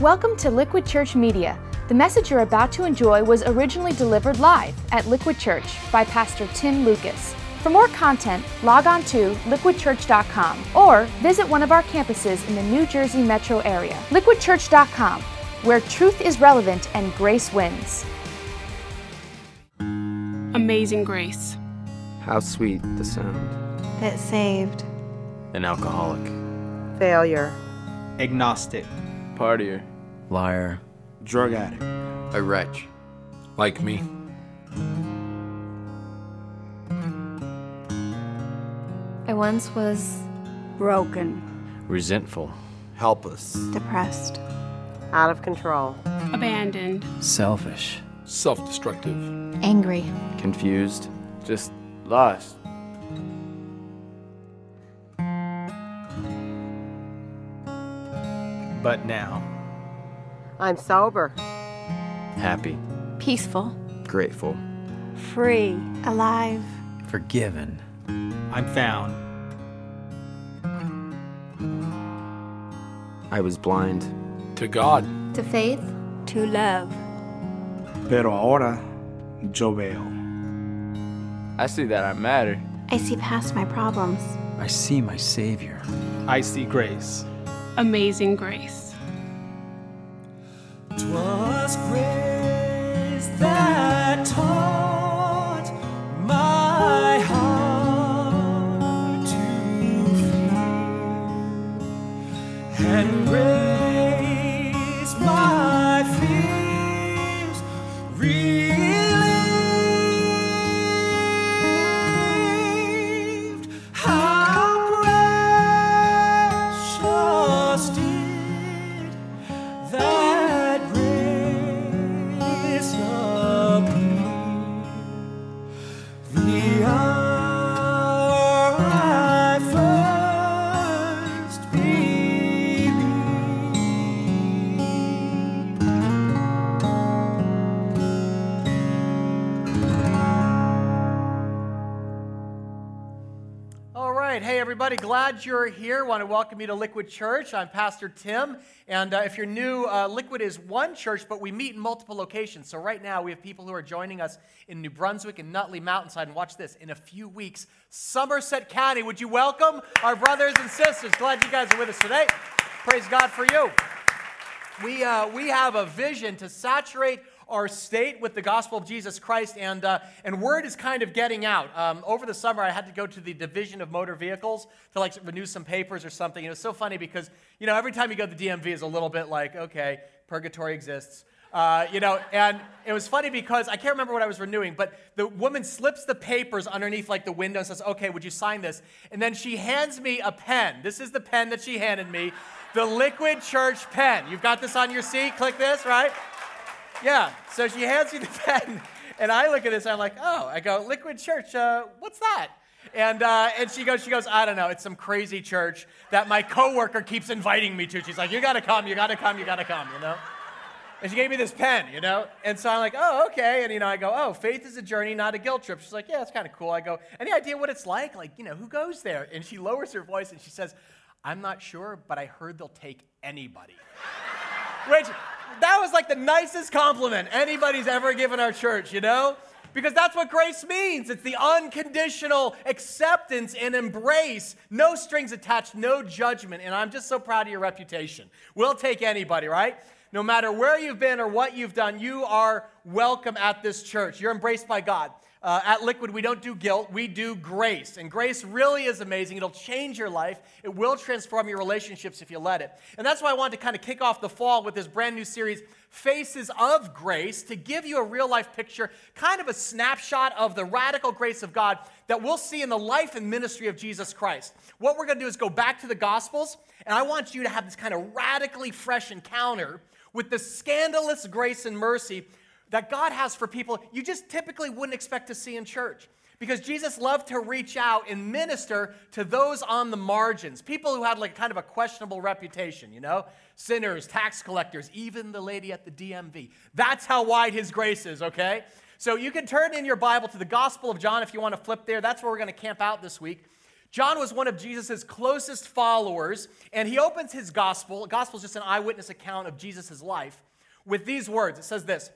Welcome to Liquid Church Media. The message you're about to enjoy was originally delivered live at Liquid Church by Pastor Tim Lucas. For more content, log on to liquidchurch.com or visit one of our campuses in the New Jersey metro area. Liquidchurch.com, where truth is relevant and grace wins. Amazing Grace. How sweet the sound. that saved. An alcoholic. failure, agnostic, Partier. Liar. drug addict, A wretch. Like me. I once was broken, Resentful. Helpless. depressed. out of control, Abandoned. Selfish. Self destructive. Angry. Confused. Just lost. but now. I'm sober, Happy. Peaceful. Grateful. free, Alive. Forgiven. I'm found. I was blind. To God. To faith. to love. Pero ahora yo veo. I see that I matter. I see past my problems. I see my Savior. I see grace. Amazing Grace. Twas grace that taught You're here. Want to welcome you to Liquid Church. I'm Pastor Tim. And uh, if you're new, uh, Liquid is one church, but we meet in multiple locations. So right now, we have people who are joining us in New Brunswick and Nutley Mountainside. And watch this. In a few weeks, Somerset County. Would you welcome our brothers and sisters? Glad you guys are with us today. Praise God for you. We, uh, we have a vision to saturate our state with the gospel of Jesus Christ, and, uh, and word is kind of getting out. Um, over the summer, I had to go to the Division of Motor Vehicles to like renew some papers or something. It was so funny because, you know, every time you go to the DMV is a little bit like, okay, purgatory exists. Uh, you know, and it was funny because I can't remember what I was renewing, but the woman slips the papers underneath like the window and says, okay, would you sign this? And then she hands me a pen. This is the pen that she handed me, the Liquid Church pen. You've got this on your seat. Click this, right? Yeah. So she hands me the pen, and I look at this. And I'm like, oh. I go, Liquid Church. Uh, what's that? And uh, and she goes, she goes, I don't know. It's some crazy church that my coworker keeps inviting me to. She's like, you gotta come, you gotta come, you gotta come. You know. And she gave me this pen, you know? And so I'm like, oh, okay. And, you know, I go, oh, faith is a journey, not a guilt trip. She's like, yeah, it's kind of cool. I go, any idea what it's like? Like, you know, who goes there? And she lowers her voice and she says, I'm not sure, but I heard they'll take anybody. Which, that was like the nicest compliment anybody's ever given our church, you know? Because that's what grace means. It's the unconditional acceptance and embrace, no strings attached, no judgment. And I'm just so proud of your reputation. We'll take anybody, right? No matter where you've been or what you've done, you are welcome at this church. You're embraced by God. Uh, at Liquid, we don't do guilt, we do grace. And grace really is amazing. It'll change your life, it will transform your relationships if you let it. And that's why I wanted to kind of kick off the fall with this brand new series, Faces of Grace, to give you a real life picture, kind of a snapshot of the radical grace of God that we'll see in the life and ministry of Jesus Christ. What we're going to do is go back to the Gospels, and I want you to have this kind of radically fresh encounter with the scandalous grace and mercy that God has for people you just typically wouldn't expect to see in church. Because Jesus loved to reach out and minister to those on the margins, people who had like kind of a questionable reputation, you know? Sinners, tax collectors, even the lady at the DMV. That's how wide his grace is, okay? So you can turn in your Bible to the Gospel of John if you want to flip there. That's where we're going to camp out this week. John was one of Jesus' closest followers, and he opens his gospel. Gospel is just an eyewitness account of Jesus' life with these words. It says this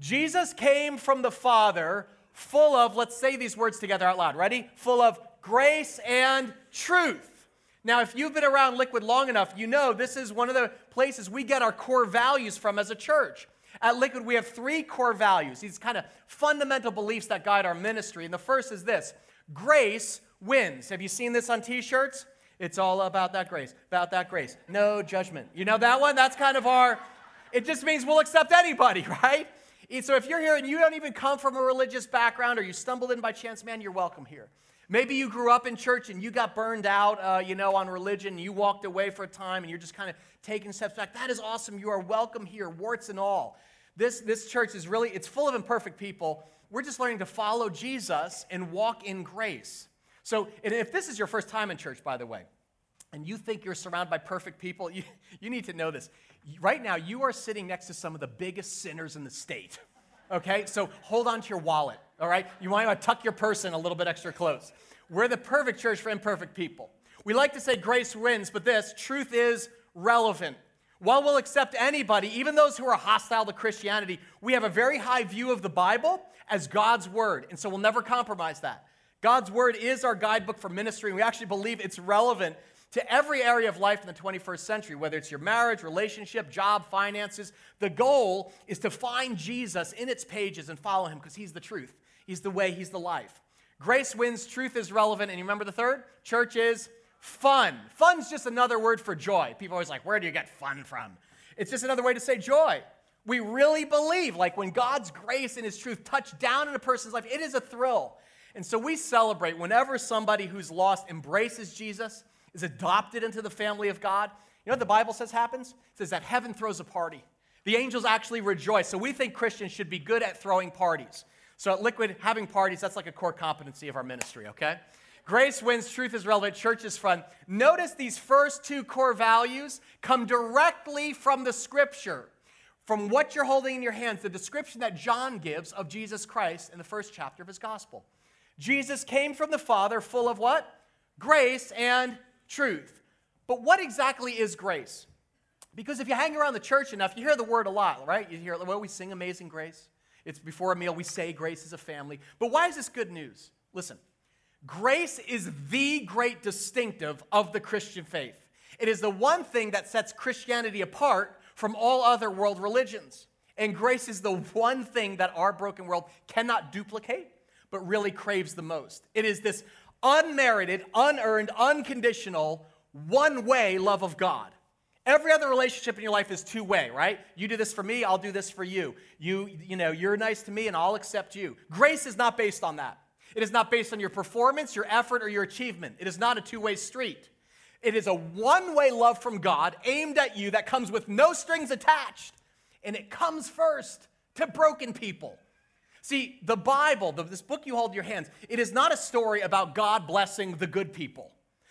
Jesus came from the Father, full of, let's say these words together out loud. Ready? Full of grace and truth. Now, if you've been around Liquid long enough, you know this is one of the places we get our core values from as a church. At Liquid, we have three core values, these kind of fundamental beliefs that guide our ministry. And the first is this grace wins. Have you seen this on t shirts? It's all about that grace, about that grace. No judgment. You know that one? That's kind of our, it just means we'll accept anybody, right? So if you're here and you don't even come from a religious background or you stumbled in by chance, man, you're welcome here. Maybe you grew up in church and you got burned out, uh, you know, on religion. And you walked away for a time and you're just kind of taking steps back. That is awesome. You are welcome here, warts and all. This, this church is really, it's full of imperfect people. We're just learning to follow Jesus and walk in grace. So if this is your first time in church, by the way, and you think you're surrounded by perfect people, you, you need to know this. Right now, you are sitting next to some of the biggest sinners in the state. Okay? So hold on to your wallet, all right? You might want to tuck your purse in a little bit extra close. We're the perfect church for imperfect people. We like to say grace wins, but this truth is relevant. While we'll accept anybody, even those who are hostile to Christianity, we have a very high view of the Bible as God's word, and so we'll never compromise that. God's word is our guidebook for ministry, and we actually believe it's relevant to every area of life in the 21st century, whether it's your marriage, relationship, job, finances. The goal is to find Jesus in its pages and follow him because he's the truth. He's the way, he's the life. Grace wins, truth is relevant. And you remember the third? Church is fun. Fun's just another word for joy. People always like, where do you get fun from? It's just another way to say joy. We really believe, like when God's grace and his truth touch down in a person's life, it is a thrill. And so we celebrate whenever somebody who's lost embraces Jesus is adopted into the family of God, you know what the Bible says happens? It says that heaven throws a party. The angels actually rejoice. So we think Christians should be good at throwing parties. So at Liquid, having parties, that's like a core competency of our ministry, okay? Grace wins, truth is relevant, church is fun. Notice these first two core values come directly from the scripture, from what you're holding in your hands, the description that John gives of Jesus Christ in the first chapter of his gospel. Jesus came from the Father full of what? Grace and truth. But what exactly is grace? Because if you hang around the church enough, you hear the word a lot, right? You hear, well, we sing Amazing Grace. It's before a meal, we say grace as a family. But why is this good news? Listen, grace is the great distinctive of the Christian faith. It is the one thing that sets Christianity apart from all other world religions. And grace is the one thing that our broken world cannot duplicate, but really craves the most. It is this unmerited, unearned, unconditional, one way love of God. Every other relationship in your life is two way, right? You do this for me, I'll do this for you. You, you know, you're nice to me and I'll accept you. Grace is not based on that. It is not based on your performance, your effort, or your achievement. It is not a two way street. It is a one way love from God aimed at you that comes with no strings attached. And it comes first to broken people. See, the Bible, this book you hold in your hands, it is not a story about God blessing the good people,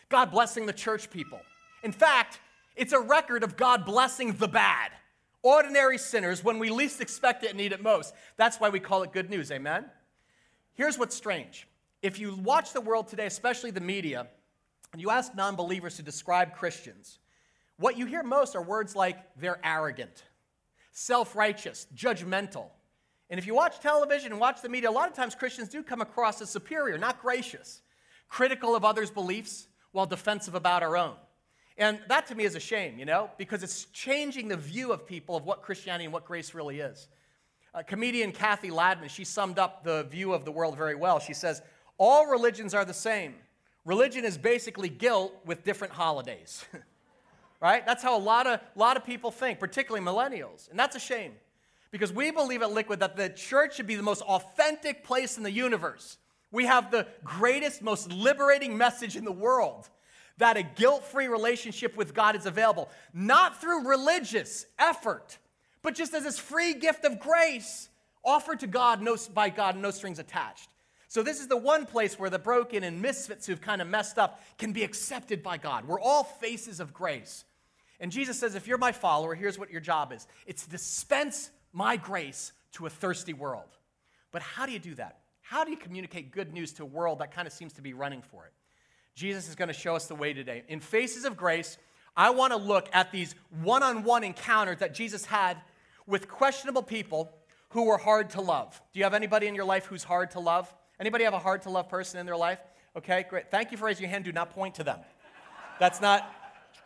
God blessing the church people. In fact, it's a record of God blessing the bad, ordinary sinners when we least expect it and need it most. That's why we call it good news, amen? Here's what's strange. If you watch the world today, especially the media, and you ask non believers to describe Christians, what you hear most are words like they're arrogant, self righteous, judgmental, and if you watch television and watch the media, a lot of times Christians do come across as superior, not gracious, critical of others' beliefs while defensive about our own. And that to me is a shame, you know, because it's changing the view of people of what Christianity and what grace really is. A comedian Cathy Ladman, she summed up the view of the world very well. She says, All religions are the same. Religion is basically guilt with different holidays. right? That's how a lot of, lot of people think, particularly millennials. And that's a shame. Because we believe at Liquid that the church should be the most authentic place in the universe. We have the greatest, most liberating message in the world that a guilt free relationship with God is available, not through religious effort, but just as this free gift of grace offered to God no, by God, no strings attached. So, this is the one place where the broken and misfits who've kind of messed up can be accepted by God. We're all faces of grace. And Jesus says, if you're my follower, here's what your job is it's dispense my grace to a thirsty world. But how do you do that? How do you communicate good news to a world that kind of seems to be running for it? Jesus is going to show us the way today. In Faces of Grace, I want to look at these one on one encounters that Jesus had with questionable people who were hard to love. Do you have anybody in your life who's hard to love? Anybody have a hard to love person in their life? Okay, great. Thank you for raising your hand. Do not point to them. That's not,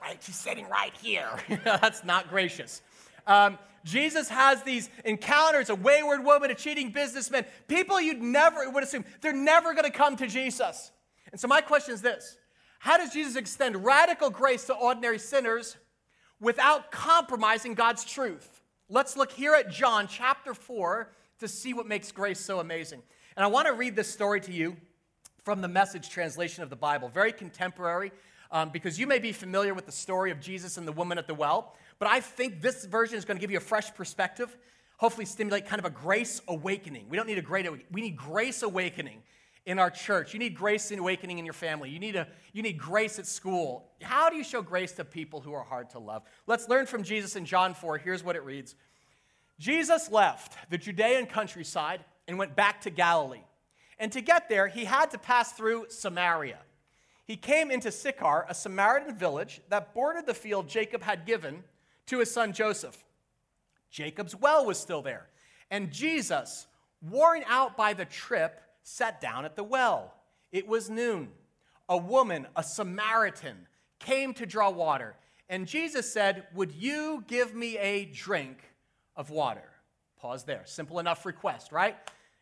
right, she's sitting right here. That's not gracious. Um, Jesus has these encounters a wayward woman, a cheating businessman, people you'd never would assume they're never going to come to Jesus. And so, my question is this How does Jesus extend radical grace to ordinary sinners without compromising God's truth? Let's look here at John chapter 4 to see what makes grace so amazing. And I want to read this story to you from the message translation of the Bible, very contemporary, um, because you may be familiar with the story of Jesus and the woman at the well, but I think this version is going to give you a fresh perspective, hopefully stimulate kind of a grace awakening. We don't need a great awakening, we need grace awakening in our church. You need grace awakening in your family. You need, a, you need grace at school. How do you show grace to people who are hard to love? Let's learn from Jesus in John 4. Here's what it reads Jesus left the Judean countryside and went back to Galilee. And to get there, he had to pass through Samaria. He came into Sychar, a Samaritan village that bordered the field Jacob had given to his son Joseph. Jacob's well was still there. And Jesus, worn out by the trip, sat down at the well. It was noon. A woman, a Samaritan, came to draw water. And Jesus said, Would you give me a drink of water? Pause there. Simple enough request, right?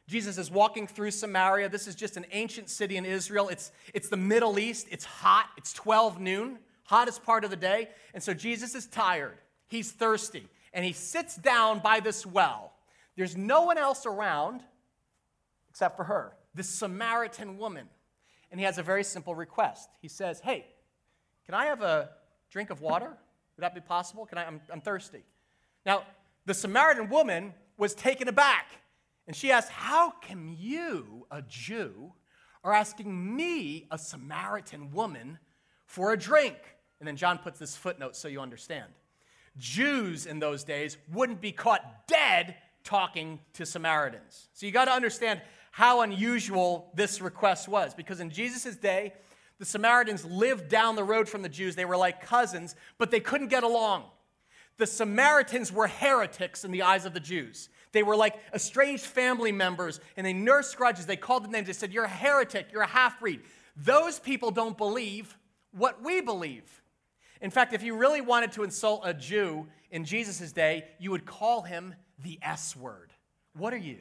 Jesus is walking through Samaria. This is just an ancient city in Israel. It's, it's the Middle East. It's hot. It's 12 noon, hottest part of the day. And so Jesus is tired. He's thirsty. And he sits down by this well. There's no one else around except for her, this Samaritan woman. And he has a very simple request. He says, Hey, can I have a drink of water? Would that be possible? Can I? I'm, I'm thirsty. Now, the Samaritan woman was taken aback. And she asked, How can you, a Jew, are asking me, a Samaritan woman, for a drink? And then John puts this footnote so you understand. Jews in those days wouldn't be caught dead talking to Samaritans. So you got to understand how unusual this request was because in Jesus' day, the Samaritans lived down the road from the Jews. They were like cousins, but they couldn't get along. The Samaritans were heretics in the eyes of the Jews. They were like estranged family members, and they nursed grudges. They called them names. They said, You're a heretic, you're a half breed. Those people don't believe what we believe. In fact, if you really wanted to insult a Jew in Jesus' day, you would call him the S word. What are you?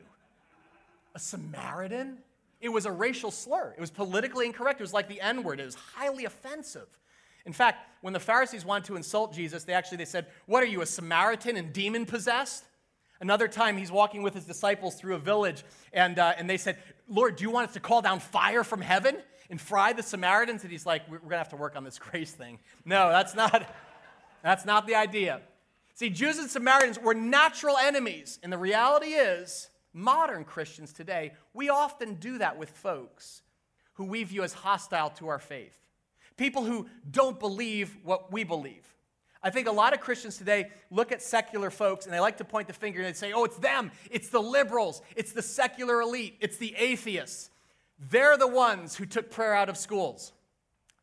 A Samaritan? It was a racial slur. It was politically incorrect. It was like the N word. It was highly offensive. In fact, when the Pharisees wanted to insult Jesus, they actually they said, "What are you, a Samaritan and demon possessed?" Another time, he's walking with his disciples through a village, and, uh, and they said, Lord, do you want us to call down fire from heaven and fry the Samaritans? And he's like, We're going to have to work on this grace thing. No, that's not, that's not the idea. See, Jews and Samaritans were natural enemies. And the reality is, modern Christians today, we often do that with folks who we view as hostile to our faith. People who don't believe what we believe. I think a lot of Christians today look at secular folks and they like to point the finger and they say, oh, it's them, it's the liberals, it's the secular elite, it's the atheists. They're the ones who took prayer out of schools.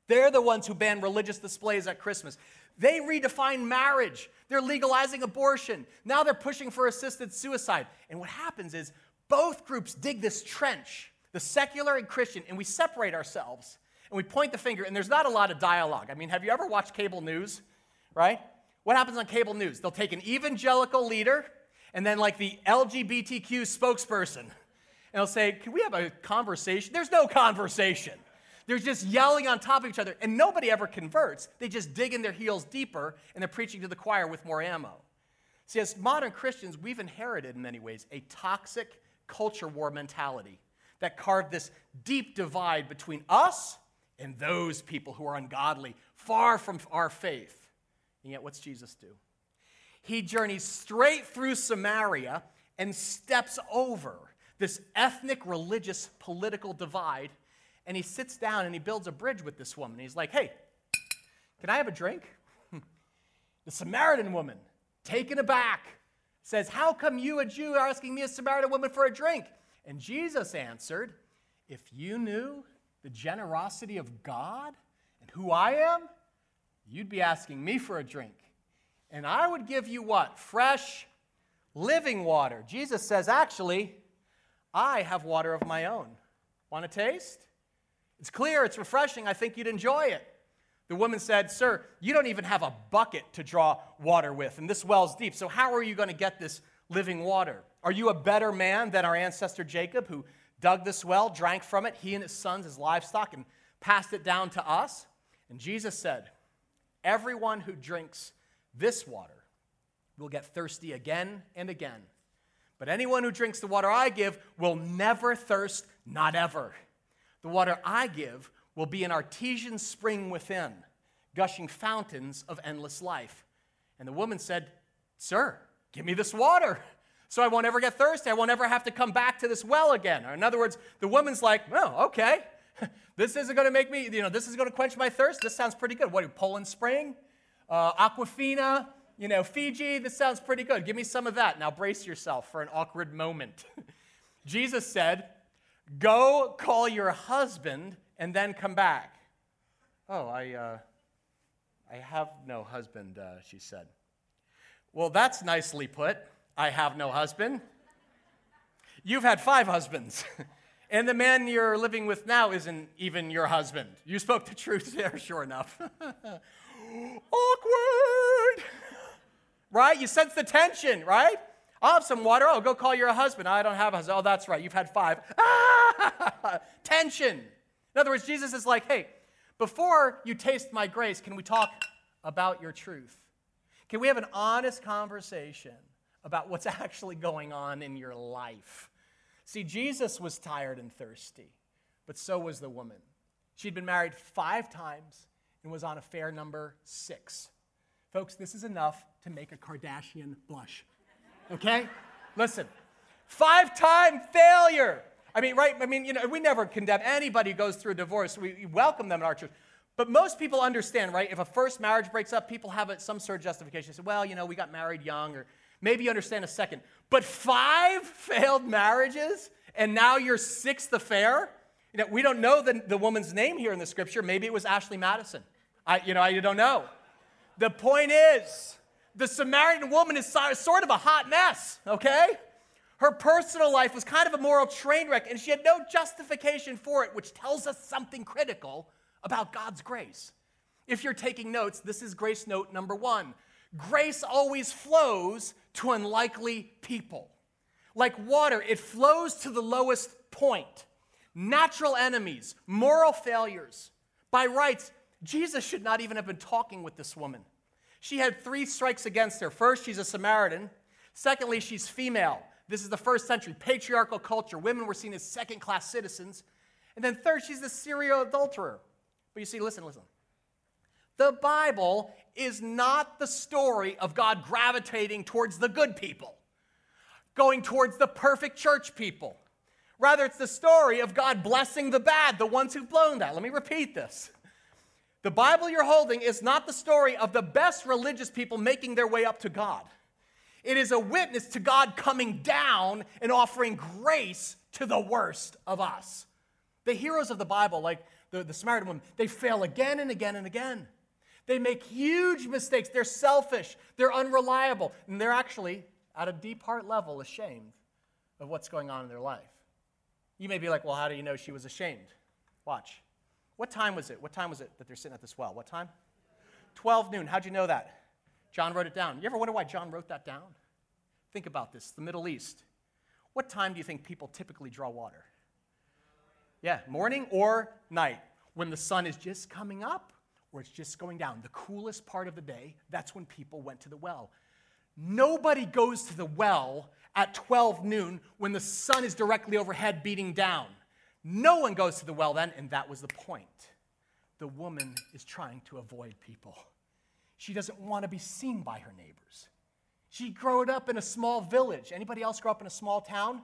They're the ones who banned religious displays at Christmas. They redefine marriage. They're legalizing abortion. Now they're pushing for assisted suicide. And what happens is both groups dig this trench, the secular and Christian, and we separate ourselves and we point the finger, and there's not a lot of dialogue. I mean, have you ever watched cable news? right? What happens on cable news? They'll take an evangelical leader and then like the LGBTQ spokesperson. And they'll say, Can we have a conversation? There's no conversation. They're just yelling on top of each other, and nobody ever converts. They just dig in their heels deeper, and they're preaching to the choir with more ammo. See, as modern Christians, we've inherited in many ways a toxic culture war mentality that carved this deep divide between us and those people who are ungodly, far from our faith. And yet, what's Jesus do? He journeys straight through Samaria and steps over this ethnic, religious, political divide. And he sits down and he builds a bridge with this woman. He's like, hey, can I have a drink? the Samaritan woman, taken aback, says, How come you, a Jew, are asking me, a Samaritan woman, for a drink? And Jesus answered, If you knew the generosity of God and who I am, you'd be asking me for a drink. And I would give you what? Fresh, living water. Jesus says, actually, I have water of my own. Want a taste? It's clear, it's refreshing. I think you'd enjoy it. The woman said, Sir, you don't even have a bucket to draw water with, and this well's deep. So, how are you going to get this living water? Are you a better man than our ancestor Jacob, who dug this well, drank from it, he and his sons, his livestock, and passed it down to us? And Jesus said, Everyone who drinks this water will get thirsty again and again. But anyone who drinks the water I give will never thirst, not ever. The water I give will be an artesian spring within, gushing fountains of endless life. And the woman said, Sir, give me this water so I won't ever get thirsty. I won't ever have to come back to this well again. Or in other words, the woman's like, Well, okay. This isn't going to make me, you know, this is going to quench my thirst. This sounds pretty good. What, do you, Poland Spring? Uh, Aquafina? You know, Fiji? This sounds pretty good. Give me some of that. Now brace yourself for an awkward moment. Jesus said, Go call your husband and then come back. Oh, I, uh, I have no husband, uh, she said. Well, that's nicely put. I have no husband. You've had five husbands, and the man you're living with now isn't even your husband. You spoke the truth there, sure enough. Awkward! Right? You sense the tension, right? I'll have some water. I'll go call your husband. I don't have a husband. Oh, that's right. You've had five. Ah! Tension. In other words, Jesus is like, hey, before you taste my grace, can we talk about your truth? Can we have an honest conversation about what's actually going on in your life? See, Jesus was tired and thirsty, but so was the woman. She'd been married five times and was on affair number six. Folks, this is enough to make a Kardashian blush. Okay? Listen, five time failure. I mean, right? I mean, you know, we never condemn anybody who goes through a divorce. We welcome them in our church. But most people understand, right? If a first marriage breaks up, people have some sort of justification. They say, well, you know, we got married young, or maybe you understand a second. But five failed marriages, and now your sixth affair? You know, we don't know the, the woman's name here in the scripture. Maybe it was Ashley Madison. I, you know, I don't know. The point is, the Samaritan woman is sort of a hot mess, okay? Her personal life was kind of a moral train wreck, and she had no justification for it, which tells us something critical about God's grace. If you're taking notes, this is grace note number one. Grace always flows to unlikely people. Like water, it flows to the lowest point. Natural enemies, moral failures. By rights, Jesus should not even have been talking with this woman. She had three strikes against her. First, she's a Samaritan. Secondly, she's female. This is the first century patriarchal culture. Women were seen as second class citizens. And then third, she's a serial adulterer. But you see, listen, listen. The Bible is not the story of God gravitating towards the good people, going towards the perfect church people. Rather, it's the story of God blessing the bad, the ones who've blown that. Let me repeat this. The Bible you're holding is not the story of the best religious people making their way up to God. It is a witness to God coming down and offering grace to the worst of us. The heroes of the Bible, like the, the Samaritan woman, they fail again and again and again. They make huge mistakes. They're selfish. They're unreliable. And they're actually, at a deep heart level, ashamed of what's going on in their life. You may be like, well, how do you know she was ashamed? Watch. What time was it? What time was it that they're sitting at this well? What time? 12 noon. How'd you know that? John wrote it down. You ever wonder why John wrote that down? Think about this the Middle East. What time do you think people typically draw water? Yeah, morning or night. When the sun is just coming up or it's just going down. The coolest part of the day, that's when people went to the well. Nobody goes to the well at 12 noon when the sun is directly overhead beating down. No one goes to the well then, and that was the point. The woman is trying to avoid people. She doesn't want to be seen by her neighbors. She grew up in a small village. Anybody else grow up in a small town?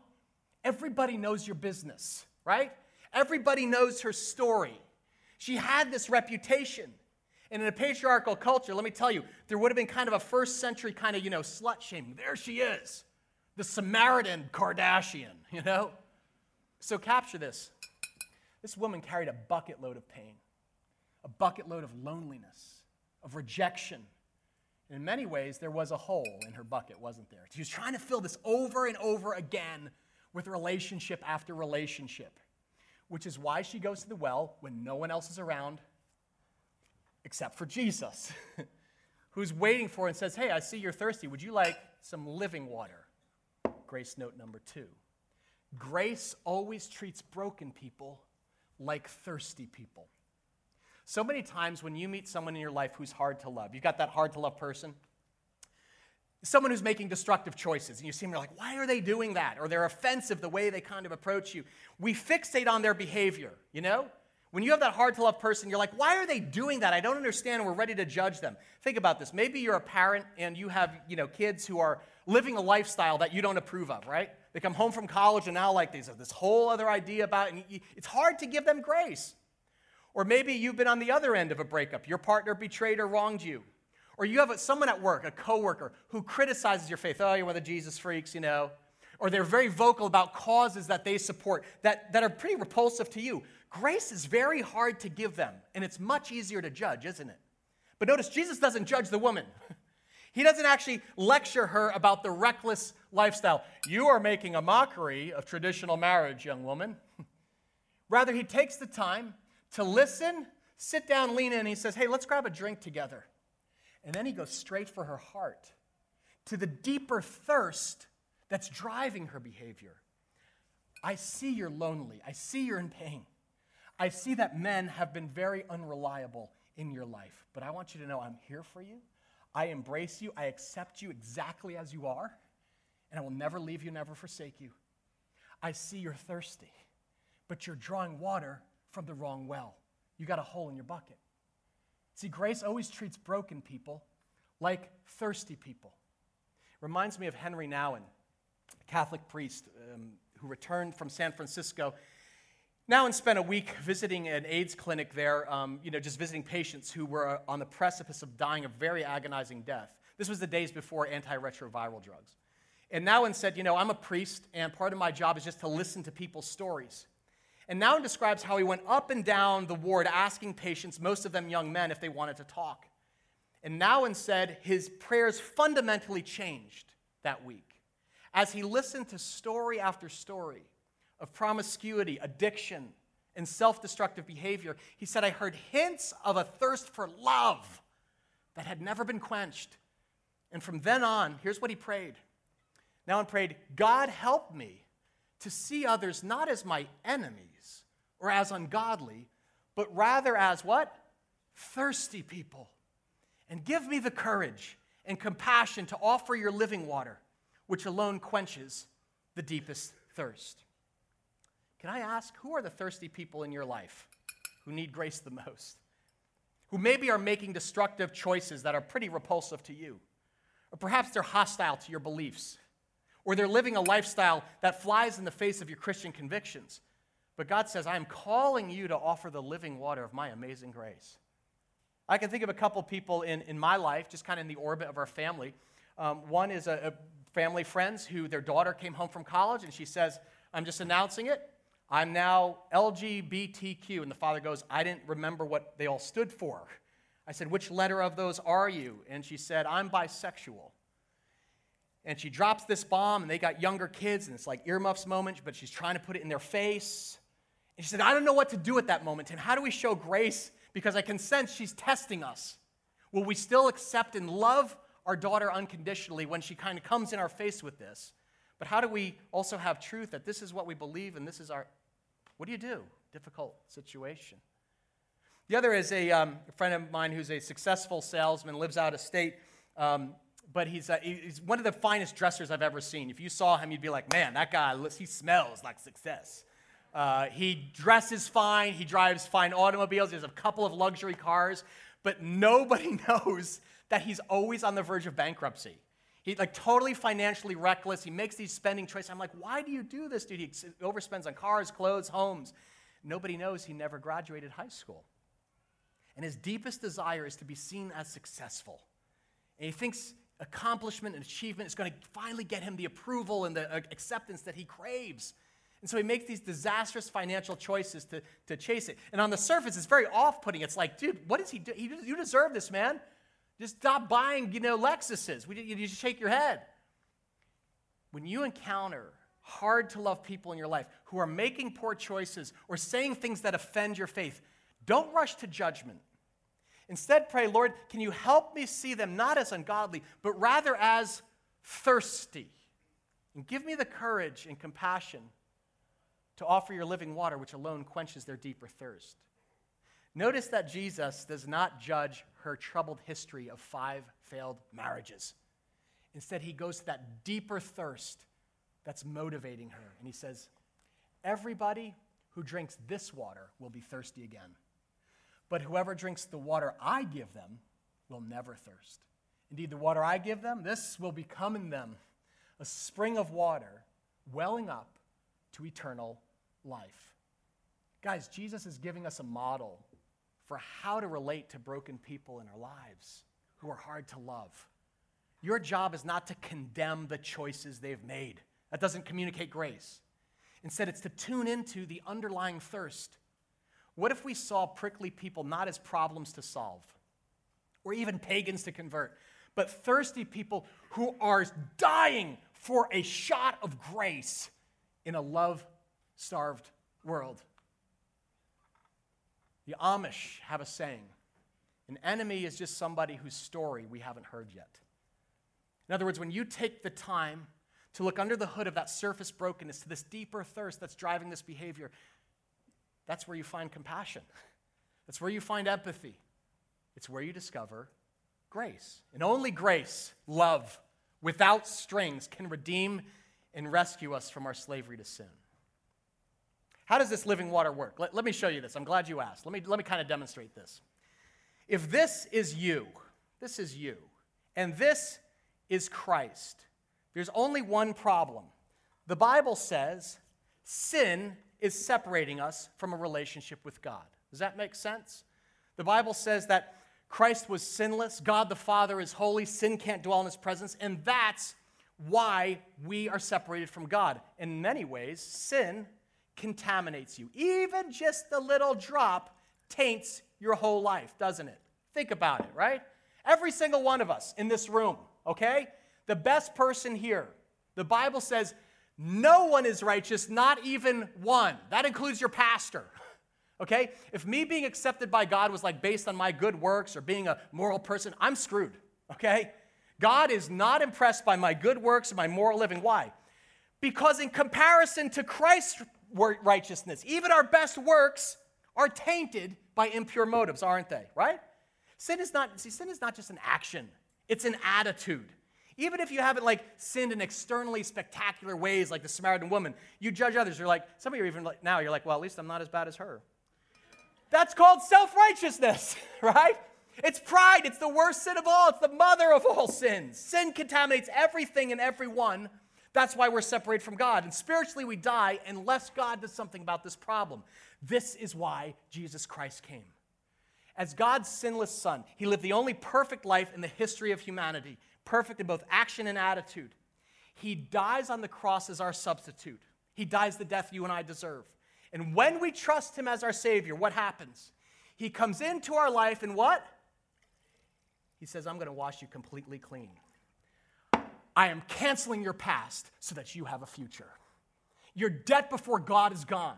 Everybody knows your business, right? Everybody knows her story. She had this reputation. And in a patriarchal culture, let me tell you, there would have been kind of a first century kind of, you know, slut shaming. There she is, the Samaritan Kardashian, you know? So capture this. This woman carried a bucket load of pain, a bucket load of loneliness, of rejection. And in many ways, there was a hole in her bucket, wasn't there? She was trying to fill this over and over again with relationship after relationship, which is why she goes to the well when no one else is around except for Jesus, who's waiting for her and says, Hey, I see you're thirsty. Would you like some living water? Grace note number two. Grace always treats broken people like thirsty people. So many times when you meet someone in your life who's hard to love, you've got that hard to love person, someone who's making destructive choices, and you see them, you're like, why are they doing that? Or they're offensive the way they kind of approach you. We fixate on their behavior, you know? When you have that hard to love person, you're like, why are they doing that? I don't understand. We're ready to judge them. Think about this. Maybe you're a parent and you have, you know, kids who are living a lifestyle that you don't approve of, right? They come home from college and now like they have this whole other idea about it, and it's hard to give them grace. Or maybe you've been on the other end of a breakup. Your partner betrayed or wronged you. Or you have someone at work, a coworker, who criticizes your faith. Oh, you're one of the Jesus freaks, you know. Or they're very vocal about causes that they support that, that are pretty repulsive to you. Grace is very hard to give them, and it's much easier to judge, isn't it? But notice, Jesus doesn't judge the woman. He doesn't actually lecture her about the reckless lifestyle. You are making a mockery of traditional marriage, young woman. Rather, he takes the time to listen, sit down, lean in, and he says, Hey, let's grab a drink together. And then he goes straight for her heart, to the deeper thirst that's driving her behavior. I see you're lonely. I see you're in pain. I see that men have been very unreliable in your life, but I want you to know I'm here for you. I embrace you. I accept you exactly as you are, and I will never leave you, never forsake you. I see you're thirsty, but you're drawing water from the wrong well. You got a hole in your bucket. See, grace always treats broken people like thirsty people. Reminds me of Henri Nouwen, a Catholic priest um, who returned from San Francisco Nouwen spent a week visiting an AIDS clinic there, um, you know, just visiting patients who were on the precipice of dying a very agonizing death. This was the days before antiretroviral drugs. And Nouwen said, you know, I'm a priest, and part of my job is just to listen to people's stories. And Nouwen describes how he went up and down the ward asking patients, most of them young men, if they wanted to talk. And Nouwen said his prayers fundamentally changed that week. As he listened to story after story of promiscuity, addiction, and self destructive behavior, he said, I heard hints of a thirst for love that had never been quenched. And from then on, here's what he prayed. Nouwen prayed, God help me to see others not as my enemies or as ungodly, but rather as what? Thirsty people. And give me the courage and compassion to offer your living water, which alone quenches the deepest thirst. Can I ask, who are the thirsty people in your life who need grace the most? Who maybe are making destructive choices that are pretty repulsive to you? Or perhaps they're hostile to your beliefs. Or they're living a lifestyle that flies in the face of your Christian convictions. But God says, I am calling you to offer the living water of my amazing grace. I can think of a couple people in, in my life, just kind of in the orbit of our family. Um, one is a, a family friends who their daughter came home from college and she says, I'm just announcing it. I'm now LGBTQ. And the father goes, I didn't remember what they all stood for. I said, Which letter of those are you? And she said, I'm bisexual. And she drops this bomb, and they got younger kids, and it's like earmuffs moment, but she's trying to put it in their face. And she said, I don't know what to do at that moment. And how do we show grace? Because I can sense she's testing us. Will we still accept and love our daughter unconditionally when she kind of comes in our face with this? But how do we also have truth that this is what we believe and this is our, what do you do? Difficult situation. The other is a, um, friend of mine who's a successful salesman, lives out of state, um, but he's, uh, he's one of the finest dressers I've ever seen. If you saw him, you'd be like, man, that guy, he smells like success. Uh, he dresses fine, he drives fine automobiles, he has a couple of luxury cars, but nobody knows that he's always on the verge of bankruptcy. He's like totally financially reckless. He makes these spending choices. I'm like, why do you do this, dude? He overspends on cars, clothes, homes. Nobody knows he never graduated high school. And his deepest desire is to be seen as successful. And he thinks accomplishment and achievement is going to finally get him the approval and the acceptance that he craves. And so he makes these disastrous financial choices to, to chase it. And on the surface, it's very off putting. It's like, dude, what does he do? He, you deserve this, man. Just stop buying, you know, Lexuses. We, you just shake your head. When you encounter hard to love people in your life who are making poor choices or saying things that offend your faith, don't rush to judgment. Instead, pray, Lord, can you help me see them not as ungodly, but rather as thirsty? And give me the courage and compassion to offer your living water, which alone quenches their deeper thirst. Notice that Jesus does not judge her troubled history of five failed marriages. Instead, he goes to that deeper thirst that's motivating her. And he says, Everybody who drinks this water will be thirsty again. But whoever drinks the water I give them will never thirst. Indeed, the water I give them, this will become in them a spring of water welling up to eternal life. Guys, Jesus is giving us a model for how to relate to broken people in our lives who are hard to love. Your job is not to condemn the choices they've made. That doesn't communicate grace. Instead, it's to tune into the underlying thirst. What if we saw prickly people not as problems to solve or even pagans to convert, but thirsty people who are dying for a shot of grace in a love starved world? The Amish have a saying an enemy is just somebody whose story we haven't heard yet. In other words, when you take the time to look under the hood of that surface brokenness to this deeper thirst that's driving this behavior, that's where you find compassion. That's where you find empathy. It's where you discover grace. And only grace, love, without strings, can redeem and rescue us from our slavery to sin. How does this living water work? Let, let me show you this. I'm glad you asked. Let me, let me kind of demonstrate this. If this is you, this is you, and this is Christ, there's only one problem. The Bible says sin is separating us from a relationship with God. Does that make sense? The Bible says that Christ was sinless, God the Father is holy, sin can't dwell in his presence, and that's why we are separated from God. In many ways, sin contaminates you. Even just a little drop taints your whole life, doesn't it? Think about it, right? Every single one of us in this room, okay? The best person here, the Bible says, no one is righteous, not even one. That includes your pastor. Okay? If me being accepted by God was like based on my good works or being a moral person, I'm screwed. Okay? God is not impressed by my good works and my moral living. Why? Because in comparison to Christ's righteousness, even our best works are tainted by impure motives, aren't they? Right? Sin is not, see, sin is not just an action, it's an attitude. Even if you haven't like sinned in externally spectacular ways like the Samaritan woman, you judge others. You're like, some of you are even like now, you're like, well, at least I'm not as bad as her. That's called self righteousness, right? It's pride. It's the worst sin of all. It's the mother of all sins. Sin contaminates everything and everyone. That's why we're separated from God. And spiritually, we die unless God does something about this problem. This is why Jesus Christ came. As God's sinless Son, He lived the only perfect life in the history of humanity, perfect in both action and attitude. He dies on the cross as our substitute. He dies the death you and I deserve. And when we trust Him as our Savior, what happens? He comes into our life and what? He says, I'm going to wash you completely clean. I am canceling your past so that you have a future. Your debt before God is gone.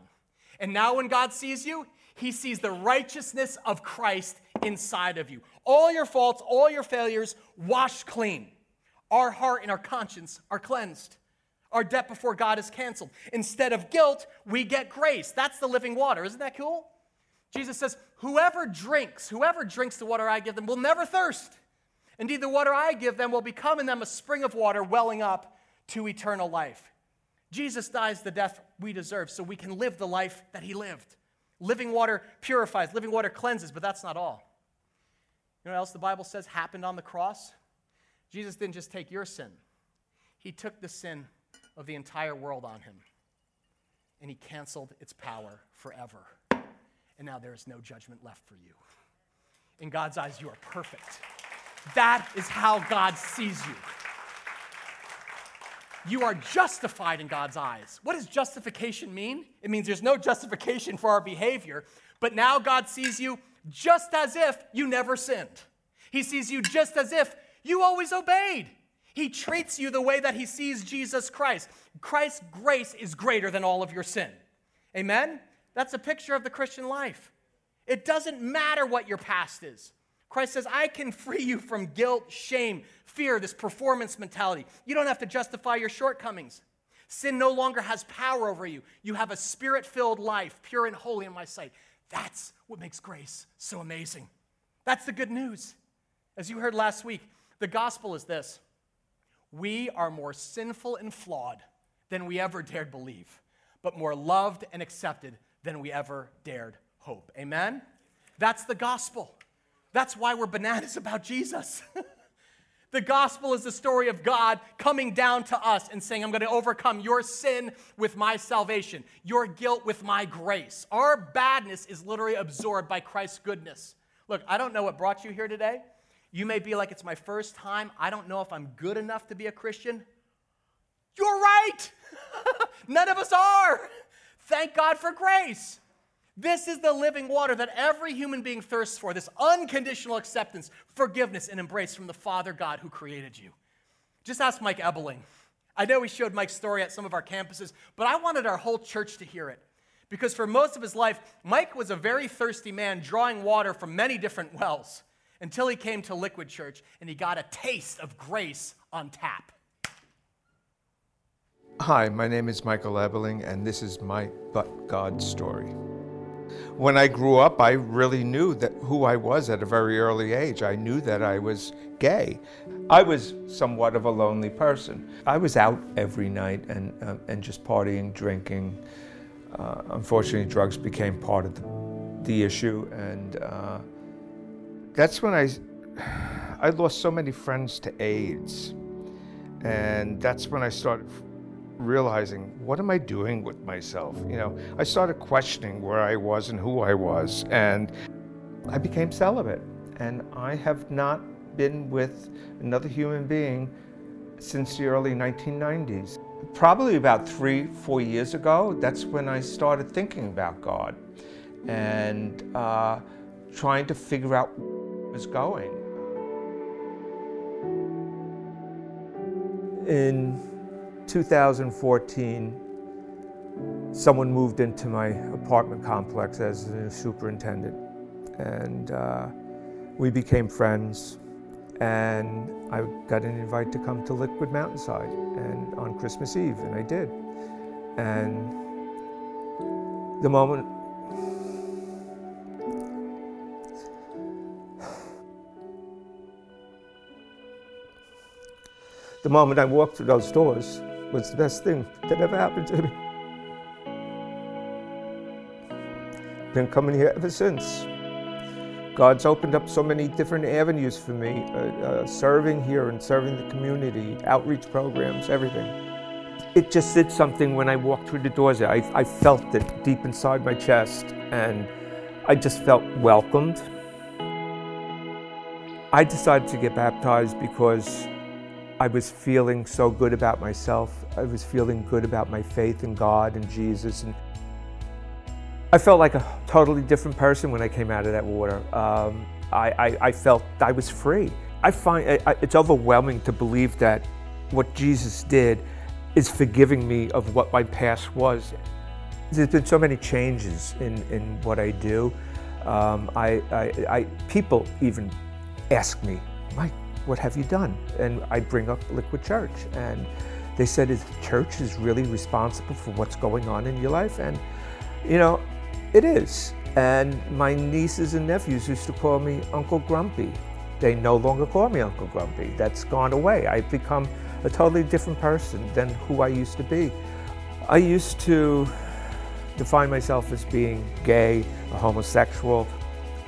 And now, when God sees you, He sees the righteousness of Christ inside of you. All your faults, all your failures, washed clean. Our heart and our conscience are cleansed. Our debt before God is canceled. Instead of guilt, we get grace. That's the living water. Isn't that cool? Jesus says, Whoever drinks, whoever drinks the water I give them will never thirst. Indeed, the water I give them will become in them a spring of water welling up to eternal life. Jesus dies the death we deserve so we can live the life that he lived. Living water purifies, living water cleanses, but that's not all. You know what else the Bible says happened on the cross? Jesus didn't just take your sin, he took the sin of the entire world on him, and he canceled its power forever. And now there is no judgment left for you. In God's eyes, you are perfect. That is how God sees you. you are justified in God's eyes. What does justification mean? It means there's no justification for our behavior, but now God sees you just as if you never sinned. He sees you just as if you always obeyed. He treats you the way that he sees Jesus Christ. Christ's grace is greater than all of your sin. Amen? That's a picture of the Christian life. It doesn't matter what your past is. Christ says, I can free you from guilt, shame, fear, this performance mentality. You don't have to justify your shortcomings. Sin no longer has power over you. You have a spirit filled life, pure and holy in my sight. That's what makes grace so amazing. That's the good news. As you heard last week, the gospel is this we are more sinful and flawed than we ever dared believe, but more loved and accepted than we ever dared hope. Amen? That's the gospel. That's why we're bananas about Jesus. the gospel is the story of God coming down to us and saying, I'm going to overcome your sin with my salvation, your guilt with my grace. Our badness is literally absorbed by Christ's goodness. Look, I don't know what brought you here today. You may be like, it's my first time. I don't know if I'm good enough to be a Christian. You're right. None of us are. Thank God for grace. This is the living water that every human being thirsts for this unconditional acceptance, forgiveness, and embrace from the Father God who created you. Just ask Mike Ebeling. I know we showed Mike's story at some of our campuses, but I wanted our whole church to hear it. Because for most of his life, Mike was a very thirsty man drawing water from many different wells until he came to Liquid Church and he got a taste of grace on tap. Hi, my name is Michael Ebeling, and this is my But God story. When I grew up, I really knew that who I was at a very early age. I knew that I was gay. I was somewhat of a lonely person. I was out every night and, uh, and just partying, drinking. Uh, unfortunately, drugs became part of the, the issue, and uh, that's when I, I lost so many friends to AIDS. And that's when I started realizing, what am I doing with myself? You know, I started questioning where I was and who I was. And I became celibate. And I have not been with another human being since the early 1990s. Probably about three, four years ago, that's when I started thinking about God and uh, trying to figure out was going. In 2014, someone moved into my apartment complex as a superintendent, and uh, we became friends. And I got an invite to come to Liquid Mountainside, and on Christmas Eve, and I did. And the moment the moment I walked through those doors was the best thing that ever happened to me. Been coming here ever since. God's opened up so many different avenues for me, uh, uh, serving here and serving the community, outreach programs, everything. It just did something when I walked through the doors. I, I felt it deep inside my chest, and I just felt welcomed. I decided to get baptized because I was feeling so good about myself. I was feeling good about my faith in God and Jesus. And I felt like a totally different person when I came out of that water. Um, I, I, I, felt I was free. I find I, it's overwhelming to believe that what Jesus did is forgiving me of what my past was. There's been so many changes in, in what I do. Um, I, I, people even ask me, Mike, what have you done? And I bring up Liquid Church. And they said, the church is really responsible for what's going on in your life? And, you know, it is. And my nieces and nephews used to call me Uncle Grumpy. They no longer call me Uncle Grumpy. That's gone away. I've become a totally different person than who I used to be. I used to define myself as being gay, a homosexual,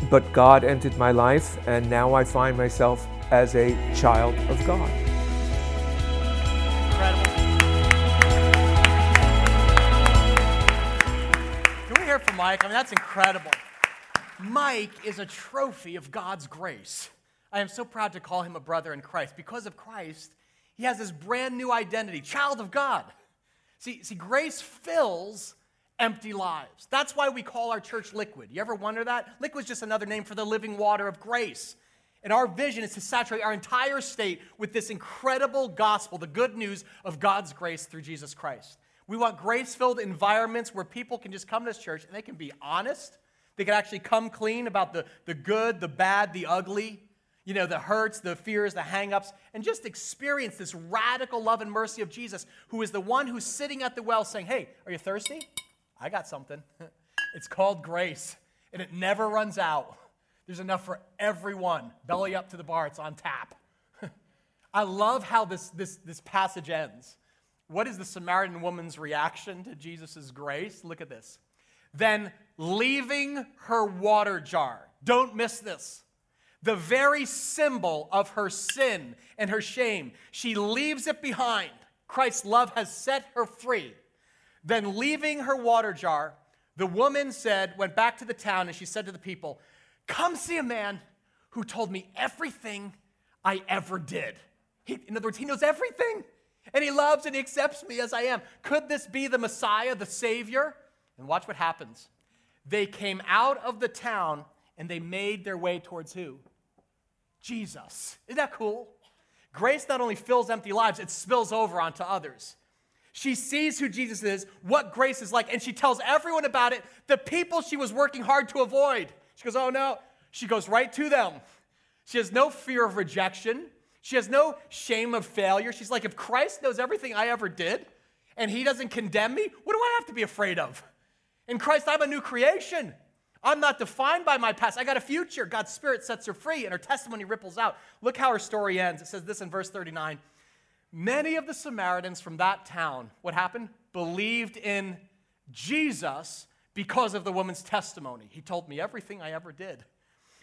but God entered my life, and now I find myself as a child of God. Incredible. Can we hear from Mike? I mean, that's incredible. Mike is a trophy of God's grace. I am so proud to call him a brother in Christ. Because of Christ, He has this brand new identity, child of God. See, see, grace fills empty lives. That's why we call our church liquid. You ever wonder that? Liquid is just another name for the living water of grace. And our vision is to saturate our entire state with this incredible gospel, the good news of God's grace through Jesus Christ. We want grace filled environments where people can just come to this church and they can be honest. They can actually come clean about the, the good, the bad, the ugly, you know, the hurts, the fears, the hangups, and just experience this radical love and mercy of Jesus, who is the one who's sitting at the well saying, Hey, are you thirsty? I got something. It's called grace, and it never runs out. There's enough for everyone. Belly up to the bar, it's on tap. I love how this, this, this passage ends. What is the Samaritan woman's reaction to Jesus' grace? Look at this. Then leaving her water jar, don't miss this. The very symbol of her sin and her shame, she leaves it behind. Christ's love has set her free. Then, leaving her water jar, the woman said, went back to the town, and she said to the people, Come see a man who told me everything I ever did. He, in other words, he knows everything, and he loves and he accepts me as I am. Could this be the Messiah, the Savior? And watch what happens. They came out of the town and they made their way towards who? Jesus. Isn't that cool? Grace not only fills empty lives, it spills over onto others. She sees who Jesus is, what grace is like, and she tells everyone about it, the people she was working hard to avoid. She goes, Oh no. She goes right to them. She has no fear of rejection. She has no shame of failure. She's like, If Christ knows everything I ever did and he doesn't condemn me, what do I have to be afraid of? In Christ, I'm a new creation. I'm not defined by my past. I got a future. God's Spirit sets her free, and her testimony ripples out. Look how her story ends. It says this in verse 39. Many of the Samaritans from that town, what happened? Believed in Jesus because of the woman's testimony. He told me everything I ever did.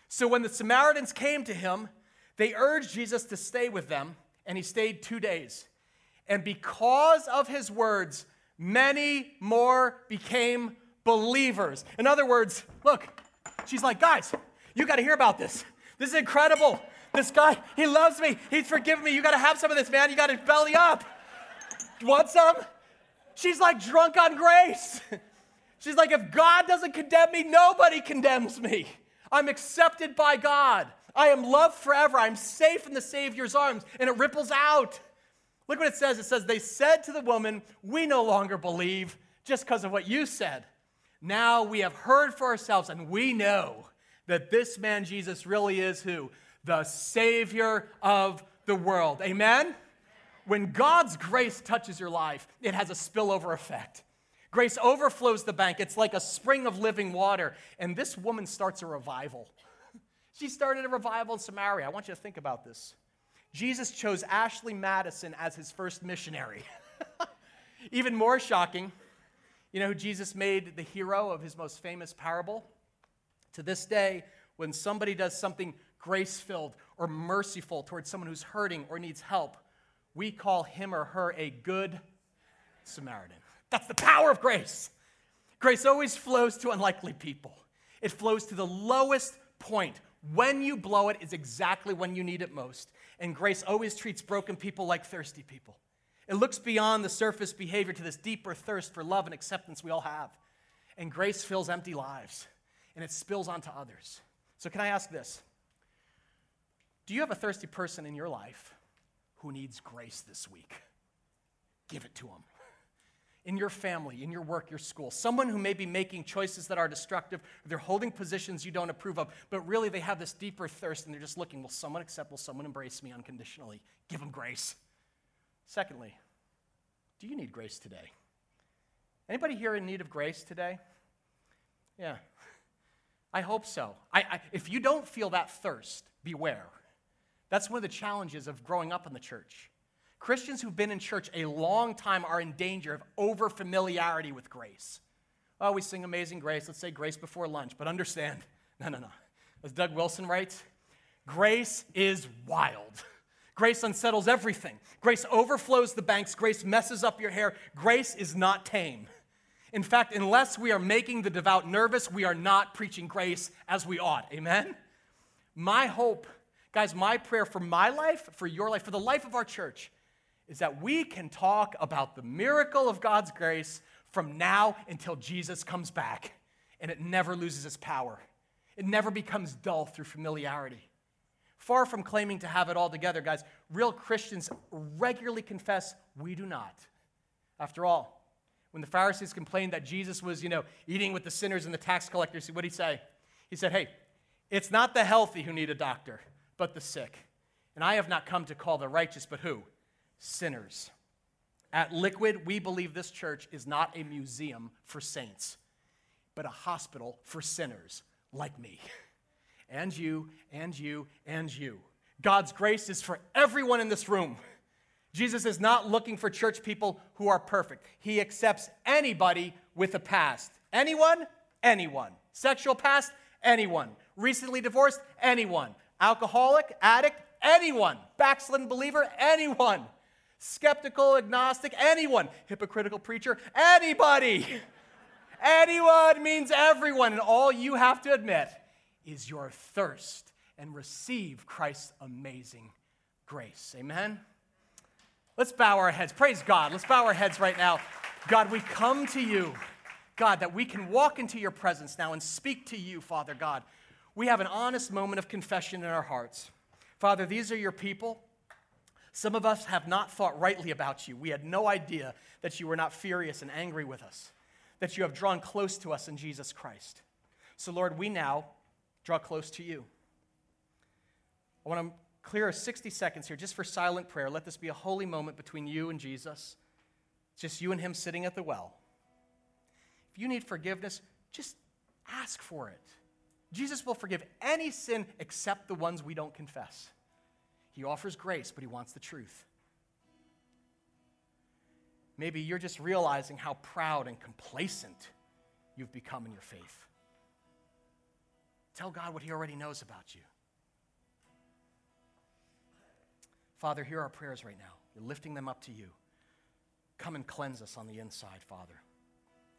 So when the Samaritans came to him, they urged Jesus to stay with them, and he stayed two days. And because of his words, many more became believers. In other words, look, she's like, guys, you got to hear about this. This is incredible. This guy, he loves me. He's forgiven me. You got to have some of this, man. You got to belly up. Want some? She's like drunk on grace. She's like, if God doesn't condemn me, nobody condemns me. I'm accepted by God. I am loved forever. I'm safe in the Savior's arms. And it ripples out. Look what it says. It says, They said to the woman, We no longer believe just because of what you said. Now we have heard for ourselves, and we know that this man Jesus really is who? the Savior of the world. Amen? When God's grace touches your life, it has a spillover effect. Grace overflows the bank. It's like a spring of living water. And this woman starts a revival. She started a revival in Samaria. I want you to think about this. Jesus chose Ashley Madison as his first missionary. Even more shocking, you know who Jesus made the hero of his most famous parable? To this day, when somebody does something grace filled or merciful towards someone who's hurting or needs help, we call him or her a good Samaritan. That's the power of grace. Grace always flows to unlikely people, it flows to the lowest point. When you blow it is exactly when you need it most. And grace always treats broken people like thirsty people. It looks beyond the surface behavior to this deeper thirst for love and acceptance we all have. And grace fills empty lives and it spills onto others. So, can I ask this? Do you have a thirsty person in your life who needs grace this week? Give it to them. In your family, in your work, your school, someone who may be making choices that are destructive, they're holding positions you don't approve of, but really they have this deeper thirst and they're just looking, will someone accept, will someone embrace me unconditionally? Give them grace. Secondly, do you need grace today? Anybody here in need of grace today? Yeah. I hope so. I, I, if you don't feel that thirst, beware. That's one of the challenges of growing up in the church. Christians who've been in church a long time are in danger of over familiarity with grace. Oh, we sing Amazing Grace. Let's say grace before lunch. But understand, no, no, no. As Doug Wilson writes, grace is wild. Grace unsettles everything. Grace overflows the banks. Grace messes up your hair. Grace is not tame. In fact, unless we are making the devout nervous, we are not preaching grace as we ought. Amen? My hope Guys, my prayer for my life, for your life, for the life of our church, is that we can talk about the miracle of God's grace from now until Jesus comes back, and it never loses its power. It never becomes dull through familiarity. Far from claiming to have it all together, guys, real Christians regularly confess we do not. After all, when the Pharisees complained that Jesus was, you know, eating with the sinners and the tax collectors, what did he say? He said, Hey, it's not the healthy who need a doctor, but the sick. And I have not come to call the righteous, but who? Sinners. At Liquid, we believe this church is not a museum for saints, but a hospital for sinners like me, and you, and you, and you. God's grace is for everyone in this room. Jesus is not looking for church people who are perfect. He accepts anybody with a past. Anyone? Anyone. Sexual past? Anyone. Recently divorced? Anyone. Alcoholic? Addict? Anyone. Backslidden believer? Anyone. Skeptical, agnostic? Anyone. Hypocritical preacher? Anybody. Anyone means everyone. And all you have to admit is your thirst and receive Christ's amazing grace. Amen? Let's bow our heads. Praise God. Let's bow our heads right now. God, we come to you, God, that we can walk into your presence now and speak to you, Father God. We have an honest moment of confession in our hearts. Father, these are your people. Some of us have not thought rightly about you. We had no idea that you were not furious and angry with us, that you have drawn close to us in Jesus Christ. So, Lord, we now draw close to you. I want to clear 60 seconds here just for silent prayer. Let this be a holy moment between you and Jesus. It's just you and him sitting at the well. If you need forgiveness, just ask for it. Jesus will forgive any sin except the ones we don't confess. He offers grace, but he wants the truth. Maybe you're just realizing how proud and complacent you've become in your faith. Tell God what he already knows about you. Father, hear our prayers right now. We're lifting them up to you. Come and cleanse us on the inside, Father.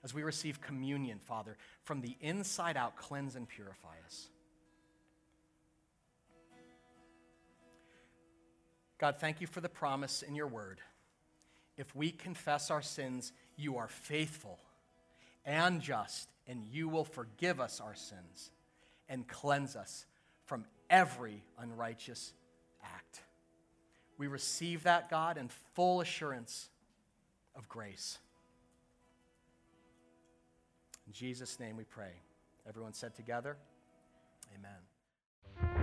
As we receive communion, Father, from the inside out, cleanse and purify us. God, thank you for the promise in your word. If we confess our sins, you are faithful and just, and you will forgive us our sins and cleanse us from every unrighteous act. We receive that, God, in full assurance of grace. In Jesus' name we pray. Everyone said together, Amen.